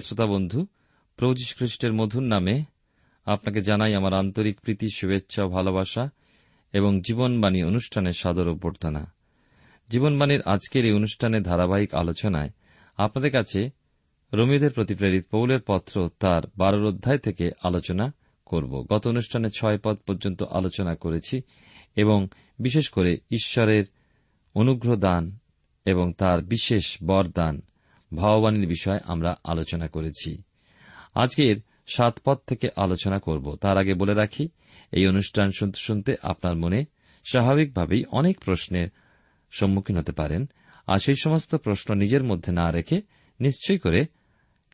প্রিয় শ্রোতা বন্ধু, প্রভু খ্রিস্টের মধুর নামে আপনাকে জানাই আমার আন্তরিক প্রীতি, শুভেচ্ছা, ভালোবাসা এবং জীবনবাণী অনুষ্ঠানের সাদর অভ্যর্থনা। জীবনবাণীর আজকের এই অনুষ্ঠানের ধারাবাহিক আলোচনায় আপনাদের কাছে রোমিওদের প্রতি প্রেরিত পৌলের পত্র তার বারোর অধ্যায় থেকে আলোচনা করব। গত অনুষ্ঠানে ছয় পদ পর্যন্ত আলোচনা করেছি এবং বিশেষ করে ঈশ্বরের অনুগ্রহ দান এবং তার বিশেষ বরদান ভাববাণীর বিষয়ে আমরা আলোচনা করেছি। আজকের সাত পথ থেকে আলোচনা করব। তার আগে বলে রাখি, এই অনুষ্ঠান শুনতে শুনতে আপনার মনে স্বাভাবিকভাবেই অনেক প্রশ্নের সম্মুখীন হতে পারেন। আর সেই সমস্ত প্রশ্ন নিজের মধ্যে না রেখে নিশ্চয় করে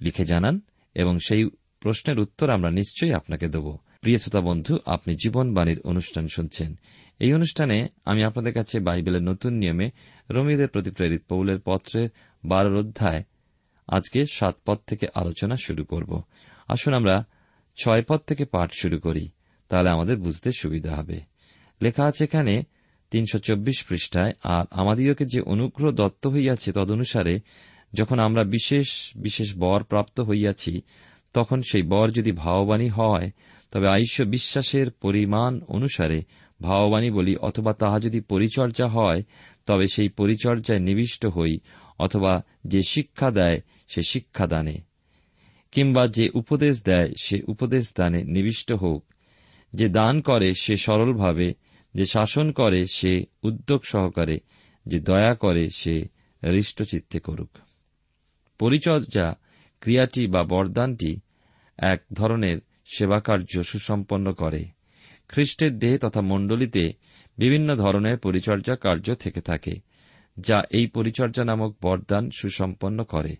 লিখে জানান এবং সেই প্রশ্নের উত্তর আমরা নিশ্চয়ই আপনাকে দেব। প্রিয় শ্রোতা বন্ধু, আপনি জীবনবাণীর অনুষ্ঠান শুনছেন। এই অনুষ্ঠানে আমি আপনাদের কাছে বাইবেলের নতুন নিয়মে রোমীদের প্রতি প্রেরিত পৌলের পত্রের বারোর অধ্যায় আজকে সাত পদ থেকে আলোচনা শুরু করব। আসুন আমরা ছয় পদ থেকে পাঠ শুরু করি, তাহলে আমাদের বুঝতে সুবিধা হবে। লেখা আছে এখানে তিনশো চব্বিশ পৃষ্ঠায়, আর আমাদিওকে যে অনুগ্রহ দত্ত হইয়াছে তদনুসারে, যখন আমরা বিশেষ বিশেষ বর প্রাপ্ত হইয়াছি, তখন সেই বর যদি ভাববাণী হয়, তবে আইস্য বিশ্বাসের পরিমাণ অনুসারে ভাববাণী বলি, অথবা তাহা যদি পরিচর্যা হয়, তবে সেই পরিচর্যায় নিবিষ্ট হই, অথবা যে শিক্ষা দেয়, সে শিক্ষাদানে কিংবা যে উপদেশ দেয়, সে উপদেশ দানে নিবিষ্ট হোক। যে দান করে, সে সরলভাবে। যে শাসন করে, সে উদ্যোগ সহকারে। যে দয়া করে, সে হৃষ্টচিত্তে করুক। পরিচর্যা, ক্রিয়াটি বা বরদানটি এক ধরনের সেবাকার্য সুসম্পন্ন করে। খ্রিস্টের দেহে তথা মণ্ডলীতে বিভিন্ন ধরনের পরিচর্যা কার্য থেকে থাকে, যা এই পরিচর্যা নামক বরদান সুসম্পন্ন করে।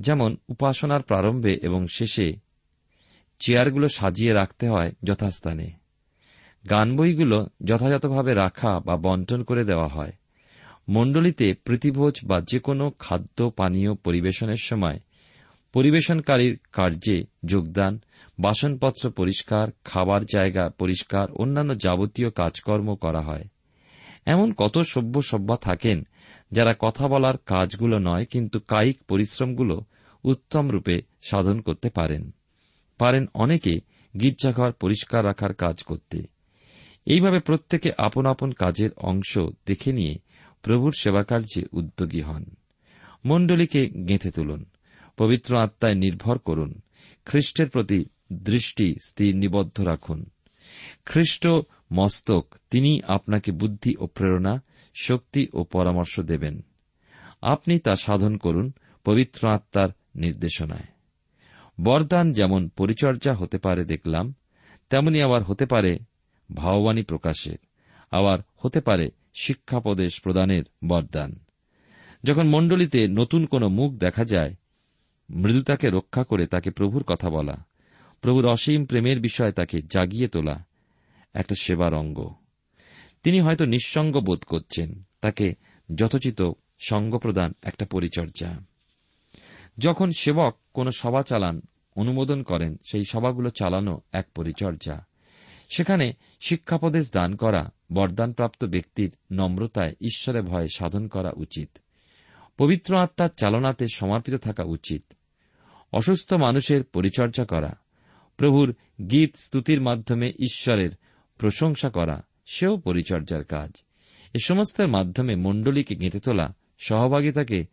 যেমন, উপাসনার প্রারম্ভে এবং শেষে চেয়ারগুলো সাজিয়ে রাখতে হয় যথাস্থানে। গান বইগুলো যথাযথভাবে রাখা বা বন্টন করে দেওয়া হয়। মণ্ডলীতে প্রীতিভোজ বা যে কোনো খাদ্য পানীয় পরিবেশনের সময় পরিবেশনকারীর কার্যে যোগদান বাসনপত্র পরিষ্কার, খাবার জায়গা পরিষ্কার, অন্যান্য যাবতীয় কাজকর্ম করা হয়। এমন কত সভ্য সভ্যা থাকেন যারা কথা বলার কাজগুলো নয়, কিন্তু কায়িক পরিশ্রমগুলো উত্তম রূপে সাধন করতে পারেন। পারেন অনেকে গির্জাঘর পরিষ্কার রাখার কাজ করতে। এইভাবে প্রত্যেকে আপন আপন কাজের অংশ দেখে নিয়ে প্রভুর সেবাকার্যে উদ্যোগী হন। মণ্ডলীকে গেঁথে তুলুন, পবিত্র আত্মায় নির্ভর করুন, খ্রিস্টের প্রতি দৃষ্টি স্থির নিবদ্ধ রাখুন। খ্রিস্ট মস্তক, তিনি আপনাকে বুদ্ধি ও প্রেরণা, শক্তি ও পরামর্শ দেবেন। আপনি তা সাধন করুন পবিত্র আত্মার নির্দেশনায়। বরদান যেমন পরিচর্যা হতে পারে দেখলাম, তেমনি আবার হতে পারে ভাববাণী প্রকাশের, আবার হতে পারে শিক্ষাপদেশ প্রদানের বরদান। যখন মণ্ডলীতে নতুন কোন মুখ দেখা যায়, মৃদুতাকে রক্ষা করে তাকে প্রভুর কথা বলা। প্রভুর অসীম প্রেমের বিষয়ে তাকে জাগিয়ে তোলা একটা সেবার অঙ্গ। তিনি হয়তো নিঃসঙ্গ বোধ করছেন, তাকে যথোচিত সঙ্গ প্রদান একটা পরিচর্যা। যখন সেবক কোন সভা চালান, অনুমোদন করেন, সেই সভাগুলো চালানো এক পরিচর্যা। সেখানে শিক্ষাপদেশ দান করা, বরদানপ্রাপ্ত ব্যক্তির নম্রতায় ঈশ্বরে ভয়ে সাধন করা উচিত। পবিত্র আত্মার চালনাতে সমর্পিত থাকা উচিত। অসুস্থ মানুষের পরিচর্যা করা প্রভুর গীত স্তুতির মাধ্যমে ঈশ্বরের প্রশংসা করা, সেও পরিচর্যার কাজ। এ সমস্তের মাধ্যমে মণ্ডলীকে গেঁথে তোলা, সহভাগিতাকে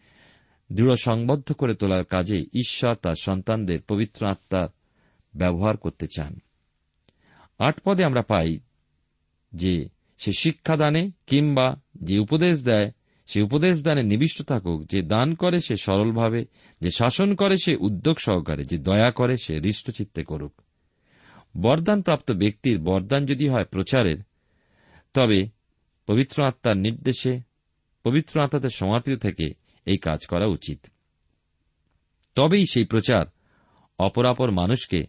দৃঢ় সংবদ্ধ করে তোলার কাজে ঈশ্বর তার সন্তানদের পবিত্র আত্মার ব্যবহার করতে চান। আট পদে আমরা পাই যে সে শিক্ষাদানে কিংবা যে উপদেশ দেয় সে উপদেশ দানে নিবিষ্ট থাকুক, যে দান করে সে সরলভাবে, যে শাসন করে সে উদ্যোগ সহকারে, যে দয়া করে সে হৃষ্টচিত্তে করুক। বরদানপ্রাপ্ত ব্যক্তির বরদান যদি হয় প্রচারের, তবে পবিত্র আত্মার নির্দেশে পবিত্র আত্মাতে সমর্পিত থেকে এই কাজ করা উচিত। তবেই সেই প্রচার অপরাপর মানুষকে,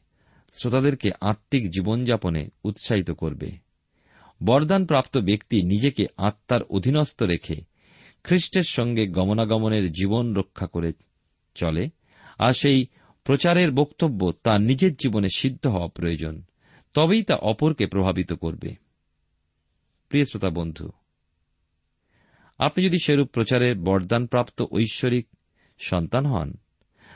শ্রোতাদেরকে আত্মিক জীবনযাপনে উৎসাহিত করবে। বরদানপ্রাপ্ত ব্যক্তি নিজেকে আত্মার অধীনস্থ রেখে খ্রিস্টের সঙ্গে গমনাগমনের জীবন রক্ষা করে চলে, আর সেই প্রচারের বক্তব্য তার নিজের জীবনে সিদ্ধ হওয়া প্রয়োজন, তবেই তা অপরকে প্রভাবিত করবে। প্রিয় শ্রোতা বন্ধু, আপনি যদি সেরূপ প্রচারের বরদানপ্রাপ্ত ঐশ্বরিক সন্তান হন,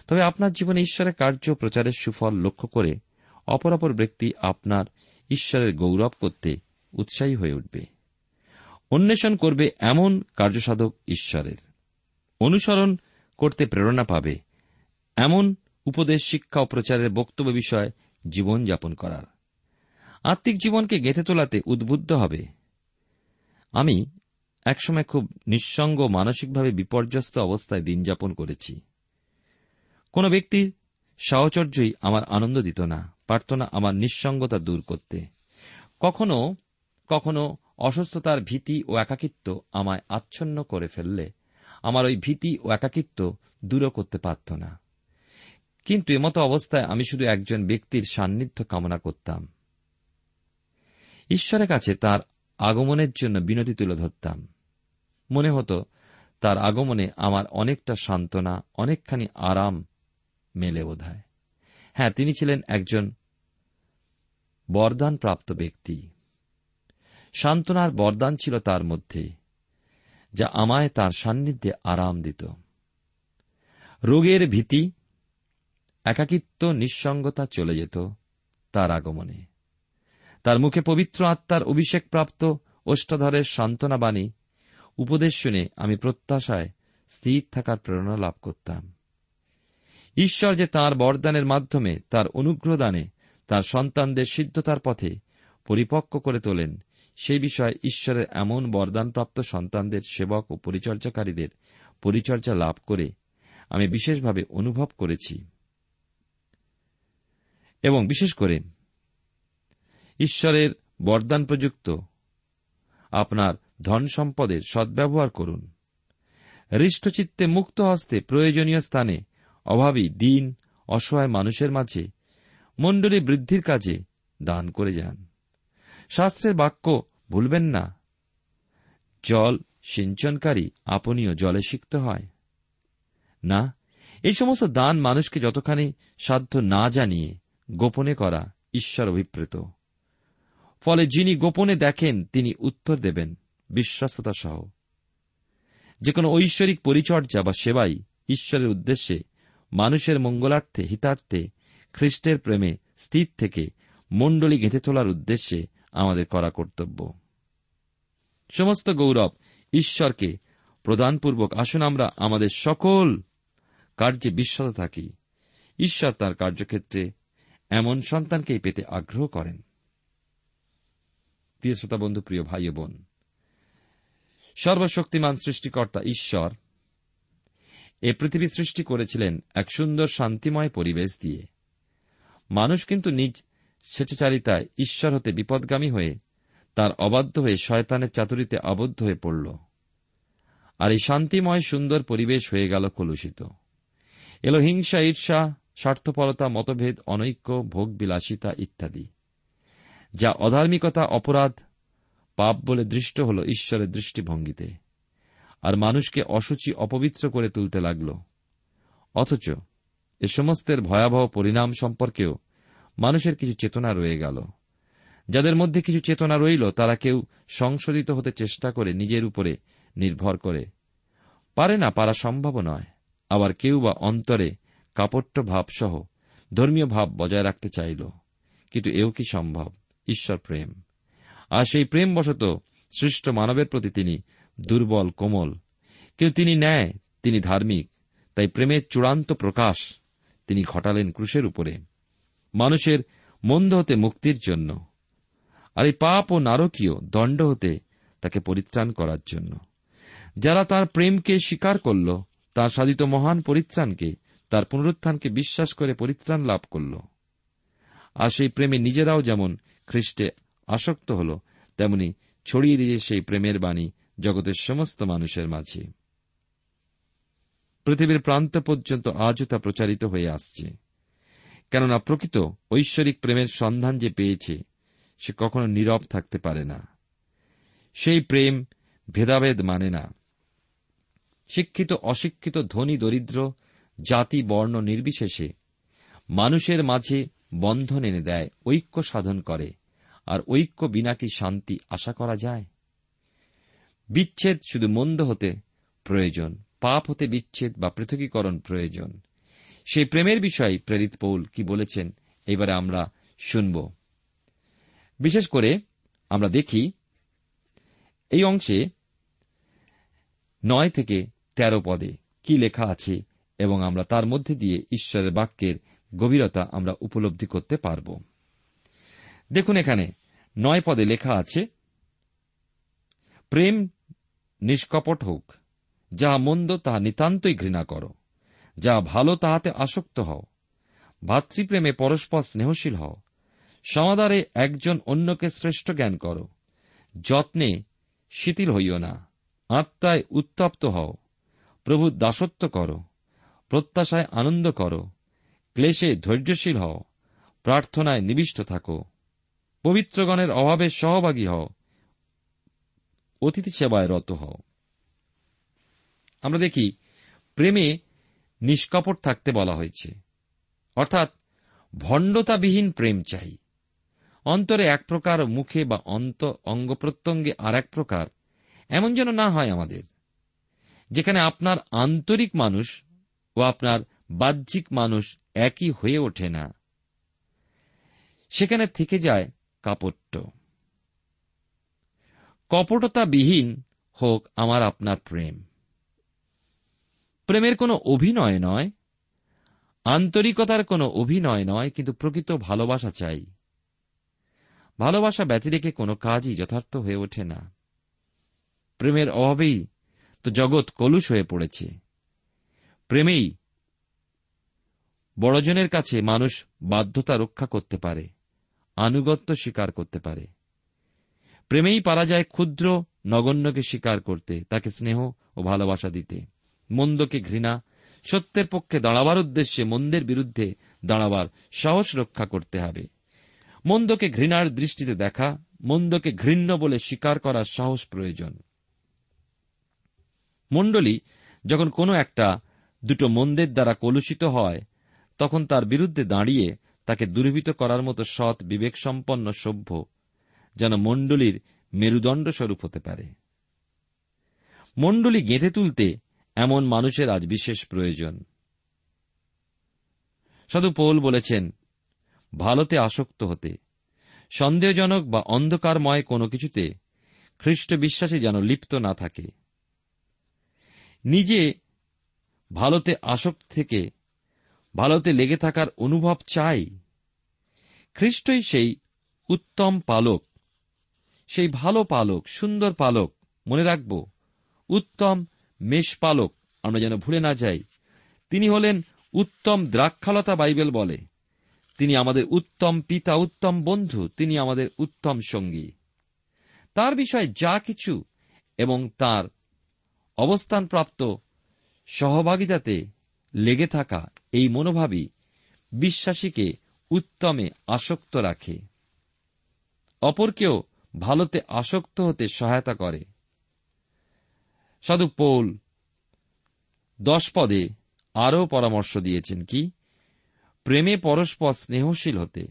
তবে আপনার জীবনে ঈশ্বরের কার্য প্রচারের সুফল লক্ষ্য করে অপর অপর ব্যক্তি আপনার ঈশ্বরের গৌরব করতে উৎসাহী হয়ে উঠবে। অন্বেষণ করবে এমন কার্যসাধক ঈশ্বরের। অনুসরণ করতে প্রেরণা পাবে এমন উপদেশ, শিক্ষা ও প্রচারের বক্তব্য বিষয় জীবনযাপন করার। আত্মিক জীবনকে গেঁথে তোলাতে উদ্বুদ্ধ হবে। আমি একসময় খুব নিঃসঙ্গ মানসিকভাবে বিপর্যস্ত অবস্থায় দিন যাপন করেছি। কোন ব্যক্তির সাহচর্যই আমার আনন্দ দিত না, পারত না আমার নিঃসঙ্গতা দূর করতে। কখনো কখনো অসুস্থতার ভীতি ও একাকিত্ব আমায় আচ্ছন্ন করে ফেললে আমার ওই ভীতি ও একাকিত্ব দূর করতে পারত না। কিন্তু এমতো অবস্থায় আমি শুধু একজন ব্যক্তির সান্নিধ্য কামনা করতাম। ঈশ্বরের কাছে তার আগমনের জন্য বিনতি তুলে ধরতাম। মনে হতো তার আগমনে আমার অনেকটা সান্ত্বনা, অনেকখানি আরাম মেলে বোধ হ্যাঁ তিনি ছিলেন একজন বরদান প্রাপ্ত ব্যক্তি। সান্ত্বনার বরদান ছিল তার মধ্যে, যা আমায় তার সান্নিধ্যে আরাম দিত। রোগের ভীতি, একাকিত্ব, নিঃসঙ্গতা চলে যেত তার আগমনে। তার মুখে পবিত্র আত্মার অভিষেকপ্রাপ্ত অষ্টাধরের সান্ত্বনা বাণী উপদেশ শুনে আমি প্রত্যাশায় স্থির থাকার প্রেরণা লাভ করতাম। ঈশ্বর যে তাঁর বরদানের মাধ্যমে তার অনুগ্রহ দানে তার সন্তানদের সিদ্ধতার পথে পরিপক্ক করে তোলেন সেই বিষয়ে ঈশ্বরের এমন বরদানপ্রাপ্ত সন্তানদের সেবক ও পরিচর্যাকারীদের পরিচর্যা লাভ করে আমি বিশেষভাবে অনুভব করেছি। এবং বিশেষ করে ঈশ্বরের বরদান প্রযুক্ত আপনার ধন সম্পদের সদ্ব্যবহার করুন। হৃষ্টচিত্তে মুক্ত হস্তে প্রয়োজনীয় স্থানে অভাবী দিন, অসহায় মানুষের মাঝে মণ্ডলী বৃদ্ধির কাজে দান করে যান। শাস্ত্রের বাক্য, ভুলবেন না। জল সিঞ্চনকারী আপনিও জলে সিক্ত হয়। না, এই সমস্ত দান মানুষকে যতখানি সাধ্য না জানিয়ে গোপনে করা ঈশ্বর অভিপ্রেত। ফলে যিনি গোপনে দেখেন, তিনি উত্তর দেবেন বিশ্বস্ততা সহ। যে কোনো ঐশ্বরিক পরিচর্যা বা সেবাই ঈশ্বরের উদ্দেশ্যে মানুষের মঙ্গলার্থে, হিতার্থে, খ্রিস্টের প্রেমে স্থির থেকে মণ্ডলী গেঁথে তোলার উদ্দেশ্যে আমাদের করা কর্তব্য। সমস্ত গৌরব ঈশ্বরকে প্রদানপূর্বক আসুন আমরা আমাদের সকল কার্যে বিশ্বত থাকি। ঈশ্বর তার কার্যক্ষেত্রে এমন সন্তানকেই পেতে আগ্রহ করেন। প্রিয় শ্রোতা বন্ধু, প্রিয় ভাই বোন, সর্বশক্তিমান সৃষ্টিকর্তা ঈশ্বর এ পৃথিবী সৃষ্টি করেছিলেন এক সুন্দর শান্তিময় পরিবেশ দিয়ে। মানুষ কিন্তু নিজ স্বেচ্ছাচারিতায় ঈশ্বর হতে বিপদগামী হয়ে তার অবাধ্য হয়ে শয়তানের চাতুরিতে আবদ্ধ হয়ে পড়ল। আর এই শান্তিময়, সুন্দর পরিবেশ হয়ে গেল কলুষিত। এলো হিংসা, ঈর্ষা, স্বার্থপরতা, মতভেদ, অনৈক্য, ভোগ, বিলাসিতা ইত্যাদি, যা অধার্মিকতা, অপরাধ, পাপ বলে দৃষ্ট হল ঈশ্বরের দৃষ্টিভঙ্গিতে। আর মানুষকে অসুচি, অপবিত্র করে তুলতে লাগল। অথচ এ সমস্তের ভয়াবহ পরিণাম সম্পর্কেও মানুষের কিছু চেতনা রয়ে গেল। যাদের মধ্যে কিছু চেতনা রইল, তারা কেউ সংশোধিত হতে চেষ্টা করে নিজের উপরে নির্ভর করে। পারে না, পারা সম্ভব নয়। আবার কেউ বা অন্তরে কাপট্য ভাবসহ ধর্মীয় ভাব বজায় রাখতে চাইল। কিন্তু এও কি সম্ভব? ঈশ্বর প্রেম। আর সেই প্রেমবশত সৃষ্ট মানবের প্রতি তিনি দুর্বল, কোমল। কিন্তু তিনি ন্যায়, তিনি ধার্মিক। তাই প্রেমের চূড়ান্ত প্রকাশ তিনি ঘটালেন ক্রুশের উপরে। মানুষের মন্দ হতে মুক্তির জন্য, আর এই পাপ ও নারকীয় দণ্ড হতে তাকে পরিত্রাণ করার জন্য। যারা তার প্রেমকে স্বীকার করল, তার সাধিত মহান পরিত্রাণকে, তার পুনরুত্থানকে বিশ্বাস করে পরিত্রাণ লাভ করল। আর সেই প্রেমে নিজেরাও যেমন খ্রিস্টে আসক্ত হল, তেমনি ছড়িয়ে দিয়ে সেই প্রেমের বাণী জগতের সমস্ত মানুষের মাঝে। পৃথিবীর প্রান্ত পর্যন্ত আজও তা প্রচারিত হয়ে আসছে। কেননা প্রকৃত ঐশ্বরিক প্রেমের সন্ধান যে পেয়েছে, সে কখনো নীরব থাকতে পারে না। সেই প্রেম ভেদাভেদ মানে না। শিক্ষিত, অশিক্ষিত, ধনী, দরিদ্র, জাতি, বর্ণ নির্বিশেষে মানুষের মাঝে বন্ধন এনে দেয়, ঐক্য সাধন করে। আর ঐক্য বিনা কি শান্তি আশা করা যায়? বিচ্ছেদ শুধু মন্দ হতে প্রয়োজন, পাপ হতে বিচ্ছেদ বা পৃথকীকরণ প্রয়োজন। সেই প্রেমের বিষয়ে প্রেরিত পৌল কি বলেছেন, এবারে আমরা শুনব। বিশেষ করে আমরা দেখি এই অংশে নয় থেকে তেরো পদে কি লেখা আছে এবং আমরা তার মধ্যে দিয়ে ঈশ্বরের বাক্যের গভীরতা আমরা উপলব্ধি করতে পারব। দেখুন এখানে নয় পদে লেখা আছে, প্রেম নিষ্কপট হোক যাহা মন্দ তাহা নিতান্তই ঘৃণা করো। যা ভালো তাহাতে আসক্ত হও। ভাতৃপ্রেমে পরস্পর স্নেহশীল হও। সমাদারে একজন অন্যকে শ্রেষ্ঠ জ্ঞান করো। যত্নে শিথিল হইও না। আত্মায় উত্তপ্ত হও। প্রভু দাসত্ব করো। প্রত্যাশায় আনন্দ করো। ক্লেশে ধৈর্যশীল হও। প্রার্থনায় নিবিষ্ট থাকো। পবিত্রগণের অভাবে সহভাগী হও। অতিথি সেবায় রত হও। আমরা দেখি, প্রেমে নিষ্কপট থাকতে বলা হয়েছে। অর্থাৎ, ভণ্ডতাবিহীন প্রেম চাই। অন্তরে এক প্রকার মুখে বা অন্ত অঙ্গ প্রত্যঙ্গে আর এক প্রকার এমন যেন না হয় আমাদের, যেখানে আপনার আন্তরিক মানুষ ও আপনার বাহ্যিক মানুষ একই হয়ে ওঠে না। সেখানে থেকে যায় কাপট্য। কপটতাবিহীন হোক আমার আপনার প্রেম। প্রেমের কোনো অভিনয় নয়, আন্তরিকতার কোনো অভিনয় নয়, কিন্তু প্রকৃত ভালোবাসা চাই। ভালোবাসা ব্যতি রেখে কোনো কাজই যথার্থ হয়ে ওঠে না। প্রেমের অভাবেই তো জগৎ কলুষ হয়ে পড়েছে। প্রেমেই বড়জনের কাছে মানুষ বাধ্যতা রক্ষা করতে পারে, আনুগত্য স্বীকার করতে পারে। প্রেমেই পারা যায় ক্ষুদ্র নগণ্যকে স্বীকার করতে, তাকে স্নেহ ও ভালোবাসা দিতে। মন্দকে ঘৃণা, সত্যের পক্ষে দাঁড়াবার উদ্দেশ্যে মন্দের বিরুদ্ধে দাঁড়াবার সাহস রক্ষা করতে হবে। মন্দকে ঘৃণার দৃষ্টিতে দেখা, মন্দকে ঘৃণ্য বলে স্বীকার করার সাহস প্রয়োজন। মণ্ডলী যখন কোনো একটা দুটো মন্দের দ্বারা কলুষিত হয়, তখন তার বিরুদ্ধে দাঁড়িয়ে তাকে দুর্বৃত করার মতো সৎ, বিবেকসম্পন্ন, সভ্য, যেন মণ্ডলীর মেরুদণ্ড স্বরূপ হতে পারে। মণ্ডলী গেঁথে তুলতে এমন মানুষের আজ বিশেষ প্রয়োজন। সাধু পৌল বলেছেন, ভালোতে আসক্ত হতে, সন্দেহজনক বা অন্ধকারময় কোনো কিছুতে খ্রিস্ট বিশ্বাসী যেন লিপ্ত না থাকে। নিজে ভালোতে আসক্ত থেকে ভালোতে লেগে থাকার অনুভব চাই। খ্রিস্টই সেই উত্তম পালক, সেই ভালো পালক, সুন্দর পালক, মনে রাখব, উত্তম মেষপালক, আমরা যেন ভুলে না যাই, তিনি হলেন উত্তম দ্রাক্ষালতা বাইবেল বলে। তিনি আমাদের উত্তম পিতা, উত্তম বন্ধু, তিনি আমাদের উত্তম সঙ্গী। তার বিষয়ে যা কিছু এবং তার অবস্থানপ্রাপ্ত সহভাগিতাতে লেগে থাকা এই মনোভাবই বিশ্বাসীকে উত্তমে আসক্ত রাখে। অপরকেও ভালোতে আসক্ত হতে সহায়তা করে। সাধু পৌল দশ পদে আরও পরামর্শ দিয়েছেন কি? প্রেমে পরস্পর স্নেহশীল হতে।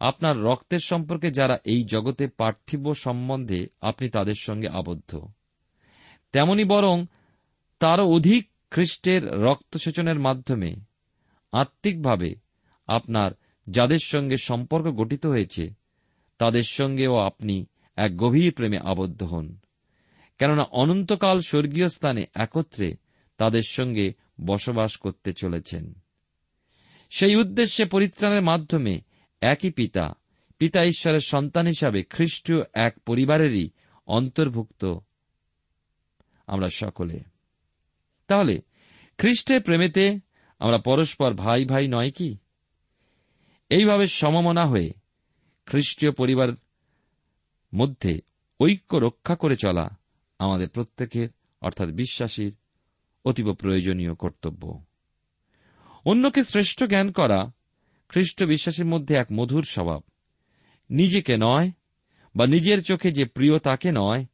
আপনার রক্তের সম্পর্কে যারা এই জগতে পার্থিব সম্বন্ধে আপনি তাদের সঙ্গে আবদ্ধ। তেমনি বরং তারও অধিক খ্রিস্টের রক্তসেচনের মাধ্যমে আত্মিকভাবে আপনার যাদের সঙ্গে সম্পর্ক গঠিত হয়েছে, তাদের সঙ্গেও আপনি এক গভীর প্রেমে আবদ্ধ হন। কেননা অনন্তকাল স্বর্গীয় স্থানে একত্রে তাদের সঙ্গে বসবাস করতে চলেছেন। সেই উদ্দেশ্যে পরিত্রাণের মাধ্যমে একই পিতা পিতা ঈশ্বরের সন্তান হিসাবে খ্রিস্টীয় এক পরিবারেরই অন্তর্ভুক্ত আমরা সকলে। তাহলে, খ্রিস্টের প্রেমেতে আমরা পরস্পর ভাই ভাই নয় কি? এইভাবে সমমনা হয়ে খ্রিস্টীয় পরিবার মধ্যে ঐক্য রক্ষা করে চলা আমাদের প্রত্যেকের, অর্থাৎ বিশ্বাসীর, অতীব প্রয়োজনীয় কর্তব্য। অন্যকে শ্রেষ্ঠ জ্ঞান করা খ্রিস্ট বিশ্বাসের মধ্যে এক মধুর স্বভাব। নিজেকে নয় বা নিজের চোখে যে প্রিয় তাকে নয়,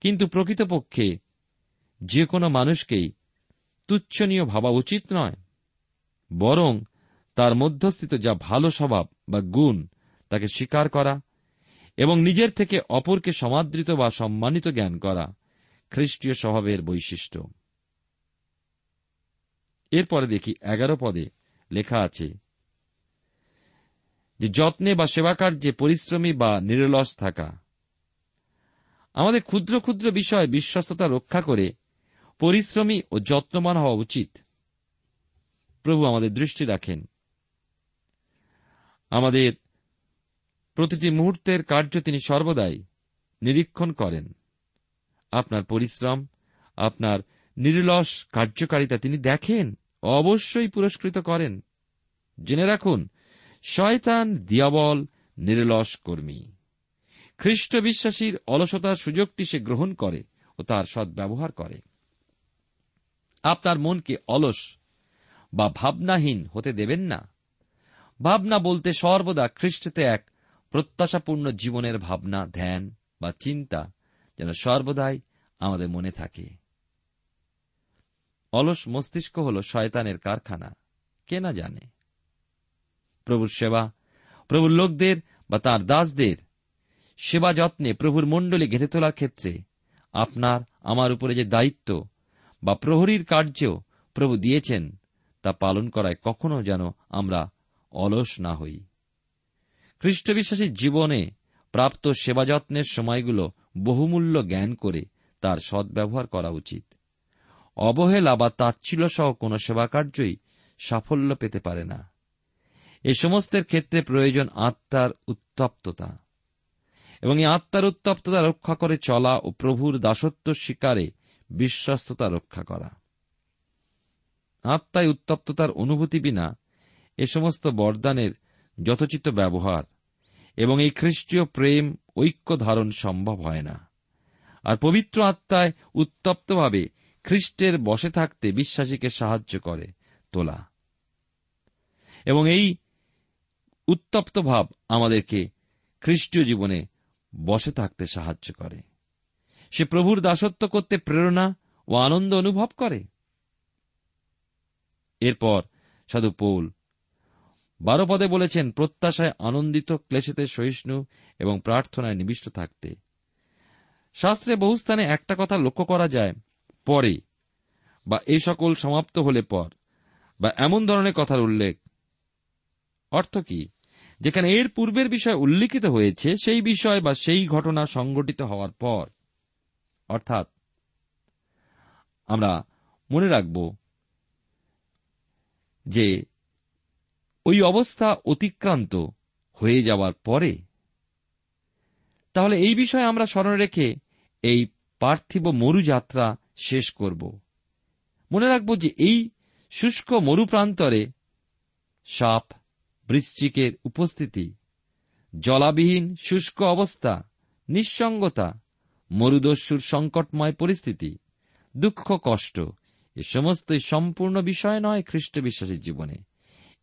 কিন্তু প্রকৃতপক্ষে যে কোনো মানুষকেই তুচ্ছনীয় ভাবা উচিত নয়। বরং তার মধ্যস্থিত যা ভালো স্বভাব বা গুণ তাকে স্বীকার করা এবং নিজের থেকে অপরকে সমাদৃত বা সম্মানিত জ্ঞান করা। খ্রিস্টীয় স্বভাবের বৈশিষ্ট্য। এরপরে দেখি এগারো পদে লেখা আছে, যে যত্নে বা সেবাকার্যে পরিশ্রমী বা নিরলস থাকা। আমাদের ক্ষুদ্র ক্ষুদ্র বিষয়ে বিশ্বস্ততা রক্ষা করে পরিশ্রমী ও যত্নবান হওয়া উচিত। প্রভু আমাদের দৃষ্টি রাখেন। আমাদের প্রতিটি মুহূর্তের কার্য তিনি সর্বদাই নিরীক্ষণ করেন। আপনার পরিশ্রম, আপনার নির্লস কার্যকারিতা তিনি দেখেন, অবশ্যই পুরস্কৃত করেন। জেনে রাখুন, শয়তান দিয়াবল, নির্লস কর্মী। খ্রিস্ট বিশ্বাসীর অলসতার সুযোগটি সে গ্রহণ করে ও তার সদ্ব্যবহার করে। আপনার মনকে অলস বা ভাবনাহীন হতে দেবেন না। ভাবনা বলতে সর্বদা খ্রিস্টতে এক প্রত্যাশাপূর্ণ জীবনের ভাবনা, ধ্যান বা চিন্তা। যেন সর্বদাই আমাদের মনে থাকে। অলস মস্তিষ্ক হল শয়তানের কারখানা, কে না জানে? প্রভুর সেবা, প্রভুর লোকদের বা তার দাসদের সেবা যত্নে প্রভুর মণ্ডলী ঘেঁটে তোলার ক্ষেত্রে আপনার, আমার উপরে যে দায়িত্ব বা প্রহরীর কার্য প্রভু দিয়েছেন, তা পালন করায় কখনো যেন আমরা অলস না হই। খ্রিস্টবিশ্বাসীর জীবনে প্রাপ্ত সেবা যত্নের সময়গুলো বহুমূল্য জ্ঞান করে তার সদ্ব্যবহার করা উচিত। অবহেলা বা তাচ্ছিল্য সহ কোন সেবা কার্যই সাফল্য পেতে পারে না। এ সমস্তের ক্ষেত্রে প্রয়োজন আত্মার উত্তপ্ততা। এবং এই আত্মার উত্তপ্ততা রক্ষা করে চলা ও প্রভুর দাসত্ব শিকারে বিশ্বস্ততা রক্ষা করা। আত্মায় উত্তপ্ততার অনুভূতি বিনা এ সমস্ত বরদানের যথোচিত ব্যবহার এবং এই খ্রিস্টীয় প্রেম ঐক্য ধারণ সম্ভব হয় না। আর পবিত্র আত্মায় উত্তপ্তভাবে খ্রিস্টের বসে থাকতে বিশ্বাসীকে সাহায্য করে তোলা। এবং এই উত্তপ্ত ভাব আমাদেরকে খ্রিস্টীয় জীবনে বসে থাকতে সাহায্য করে। সে প্রভুর দাসত্ব করতে প্রেরণা ও আনন্দ অনুভব করে। এরপর সাধু পৌল বারো পদে বলেছেন, প্রত্যাশায় আনন্দিত, ক্লেশেতে সহিষ্ণু এবং প্রার্থনায় নিবিষ্ট থাকতে। শাস্ত্রে বহু স্থানে একটা কথা লক্ষ্য করা যায়, পরে, বা এই সকল সমাপ্ত হলে পর, বা এমন ধরনের কথার উল্লেখ। অর্থ কি? যেখানে এর পূর্বের বিষয় উল্লিখিত হয়েছে, সেই বিষয় বা সেই ঘটনা সংঘটিত হওয়ার পর। অর্থাৎ, আমরা মনে রাখব যে ওই অবস্থা অতিক্রান্ত হয়ে যাওয়ার পরে। তাহলে এই বিষয়ে আমরা স্মরণ রেখে এই পার্থিব মরুযাত্রা শেষ করব। মনে রাখব যে এই শুষ্ক মরুপ্রান্তরে সাপ, বৃশ্চিকের উপস্থিতি, জলাবিহীন শুষ্ক অবস্থা, নিঃসঙ্গতা, মরুদস্যুর সংকটময় পরিস্থিতি, দুঃখ কষ্ট, এ সমস্তই সম্পূর্ণ বিষয় নয় খ্রিস্ট বিশ্বাসের জীবনে।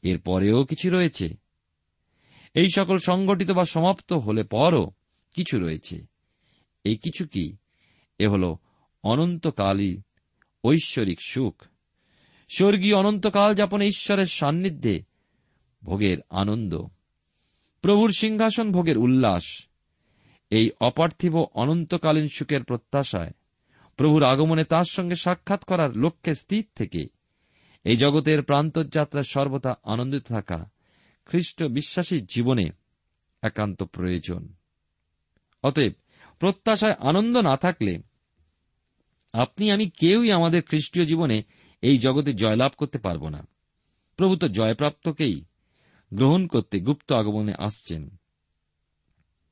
এর পরেও কিছু রয়েছে। এই সকল সংগঠিত বা সমাপ্ত হলে পরও কিছু রয়েছে। এই কিছু কি? এ হল অনন্তকালই ঐশ্বরিক সুখ। স্বর্গীয় অনন্তকাল যাপনে ঈশ্বরের সান্নিধ্যে ভোগের আনন্দ। প্রভুর সিংহাসন ভোগের উল্লাস। এই অপার্থিব অনন্তকালীন সুখের প্রত্যাশায় প্রভুর আগমনে তার সঙ্গে সাক্ষাৎ করার লক্ষ্যে স্থির থেকে এই জগতের প্রান্তযাত্রার সর্বদা আনন্দিত থাকা খ্রিস্ট বিশ্বাসী জীবনে একান্ত প্রয়োজন। অতএব প্রত্যাশায় আনন্দ না থাকলে আপনি, আমি কেউই আমাদের খ্রিস্টীয় জীবনে এই জগতে জয়লাভ করতে পারব না। প্রভু তো জয়প্রাপ্তকেই গ্রহণ করতে গুপ্ত আগমনে আসছেন।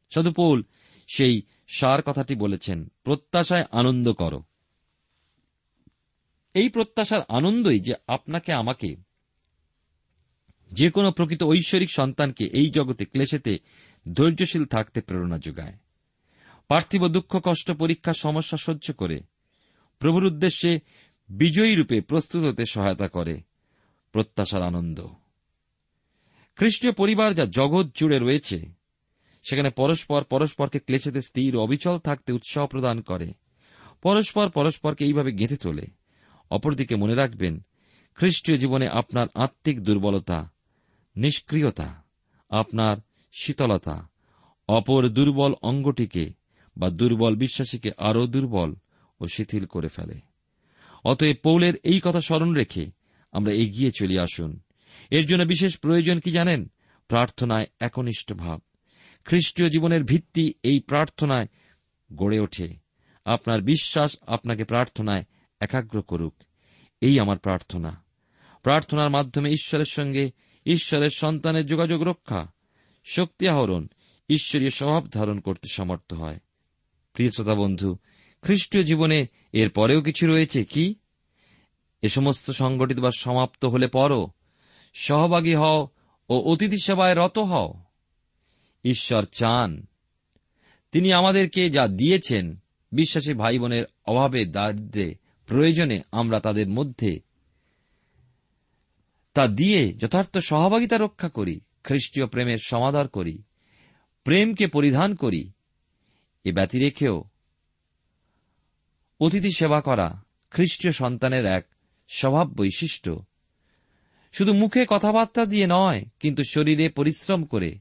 সদুপৌল সেই সার কথাটি বলেছেন, প্রত্যাশায় আনন্দ করো। এই প্রত্যাশার আনন্দই যে আপনাকে, আমাকে যে কোনো প্রকৃত ঐশ্বরিক সন্তানকে এই জগতে ক্লেশেতে ধৈর্যশীল থাকতে প্রেরণা যোগায়। পার্থিব দুঃখ, কষ্ট, পরীক্ষা, সমস্যা সহ্য করে প্রভুর উদ্দেশ্যে বিজয়ী রূপে প্রস্তুত হতে সহায়তা করে প্রত্যাশার আনন্দ। খ্রিস্টীয় পরিবার যা জগৎ জুড়ে রয়েছে, সেখানে পরস্পর পরস্পরকে ক্লেশেতে স্থির, অবিচল থাকতে উৎসাহ প্রদান করে, পরস্পর পরস্পরকে এইভাবে গেঁথে তোলে। অপরদিকে মনে রাখবেন, খ্রিস্টীয় জীবনে আপনার আত্মিক দুর্বলতা, নিষ্ক্রিয়তা, আপনার শীতলতা, অপর দুর্বল অঙ্গটিকে বা দুর্বল বিশ্বাসীকে আরও দুর্বল ও শিথিল করে ফেলে। অতএব পৌলের এই কথা স্মরণ রেখে আমরা এগিয়ে চলে আসুন। এর জন্য বিশেষ প্রয়োজন কি জানেন? প্রার্থনায় একনিষ্ঠ ভাব। খ্রিস্টীয় জীবনের ভিত্তি এই প্রার্থনায় গড়ে ওঠে। আপনার বিশ্বাস আপনাকে প্রার্থনায় একাগ্র করুক। এই আমার প্রার্থনা। প্রার্থনার মাধ্যমে ঈশ্বরের সঙ্গে ঈশ্বরের সন্তানের যোগাযোগ রক্ষা, শক্তি আহরণ, ঈশ্বরীয় স্বভাব ধারণ করতে সমর্থ হয়। প্রিয় শ্রোতা বন্ধু, খ্রিস্টীয় জীবনে এর পরেও কিছু রয়েছে কি? এ সমস্ত সংগঠিত বা সমাপ্ত হলে পরও সহভাগী হও ও অতিথি সেবায় রত হও। ঈশ্বর চান। তিনি আমাদেরকে যা দিয়েছেন, বিশ্বাসী ভাই বোনের অভাবে দারিদ্রে প্রয়োজনে আমরা তাদের মধ্যে তা দিয়ে যথার্থ সহভাগিতা রক্ষা করি, খ্রিস্টীয় প্রেমের সমাদর করি, প্রেমকে পরিধান করি, এ ব্যতি রেখেও অতিথি সেবা করা খ্রিস্টীয় সন্তানের এক স্বভাব বৈশিষ্ট্য। শুধু মুখে কথাবার্তা দিয়ে নয়, কিন্তু শরীরে পরিশ্রম করে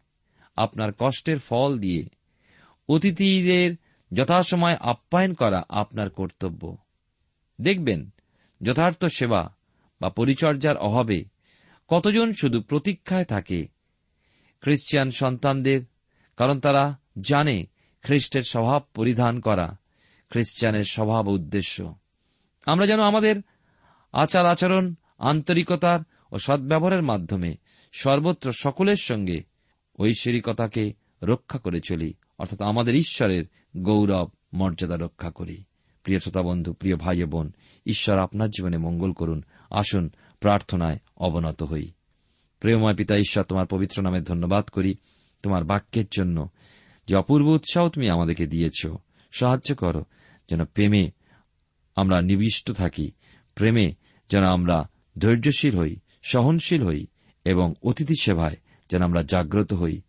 আপনার কষ্টের ফল দিয়ে অতিথিদের যথাসময় আপ্যায়ন করা আপনার কর্তব্য। দেখবেন, যথার্থ সেবা বা পরিচর্যার অভাবে কতজন শুধু প্রতীক্ষায় থাকে? খ্রিস্টিয়ান সন্তানদের, কারণ তারা জানে খ্রিস্টের স্বভাব পরিধান করা খ্রিস্টানের স্বভাব উদ্দেশ্য। আমরা যেন আমাদের আচার আচরণ, আন্তরিকতার ও সদ্ব্যবহারের মাধ্যমে সর্বত্র সকলের সঙ্গে ঐশ্বরিকতাকে রক্ষা করে চলি, অর্থাৎ আমাদের ঈশ্বরের গৌরব, মর্যাদা রক্ষা করি। প্রিয় শ্রোতা বন্ধু প্রিয় ভাই বোন, ঈশ্বর আপনার জীবনে মঙ্গল করুন। আসুন, প্রার্থনায় অবনত হই। প্রেমময় পিতা, ঈশ্বর তোমার পবিত্র নামে ধন্যবাদ করি। তোমার বাক্যের জন্য যে অপূর্ব উৎসাহ তুমি আমাদেরকে দিয়েছ, সাহায্য করো। যেন প্রেমে আমরা নিবিষ্ট থাকি, প্রেমে যেন আমরা ধৈর্যশীল হই, সহনশীল হই এবং অতিথি সেবায় যেন আমরা জাগ্রত হই।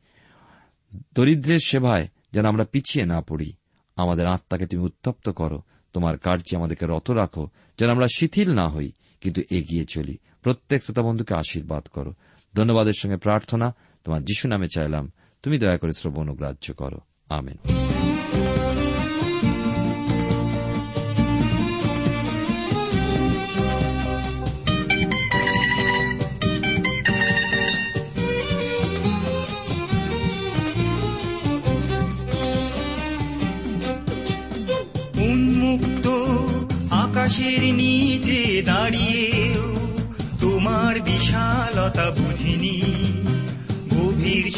দরিদ্রের সেবায় যেন আমরা পিছিয়ে না পড়ি। আমাদের আত্মাকে তুমি উত্তপ্ত করো। তোমার কার্যে আমাদেরকে রত রাখো, যেন আমরা শিথিল না হই, কিন্তু এগিয়ে চলি। প্রত্যেক শ্রোতা বন্ধুকে আশীর্বাদ করো। ধন্যবাদের সঙ্গে প্রার্থনা তোমার যিশু নামে চাইলাম। তুমি দয়া করে শ্রবণ গ্রাহ্য করো। আমেন।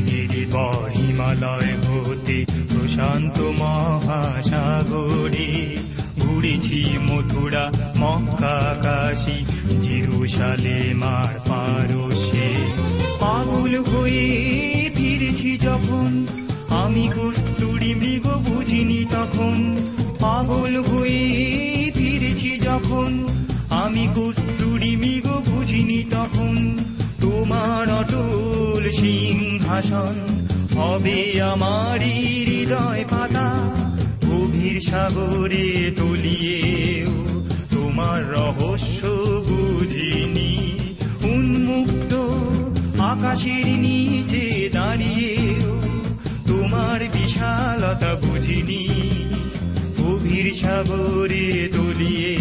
গিরিবর হিমালয় হতে প্রশান্ত মহাসাগরে। ঘুরেছি মথুরা, মক্কা, কাশী জিরুসালে মার পারসে পাগল হয়ে ফিরেছি যখন, আমি কস্তুরি মৃগ বুঝিনি তখন। পাগল হয়ে ফিরেছি যখন, আমি কস্তুরি মৃগ বুঝিনি তখন। তোমার অটল সিংহাসন হবে আমারই হৃদয় পাতা। গভীর সাগরে তলিয়েও তোমার রহস্য বুঝিনি উন্মুক্ত আকাশের নিচে দাঁড়িয়েও তোমার বিশালতা বুঝিনি গভীর সাগরে তলিয়ে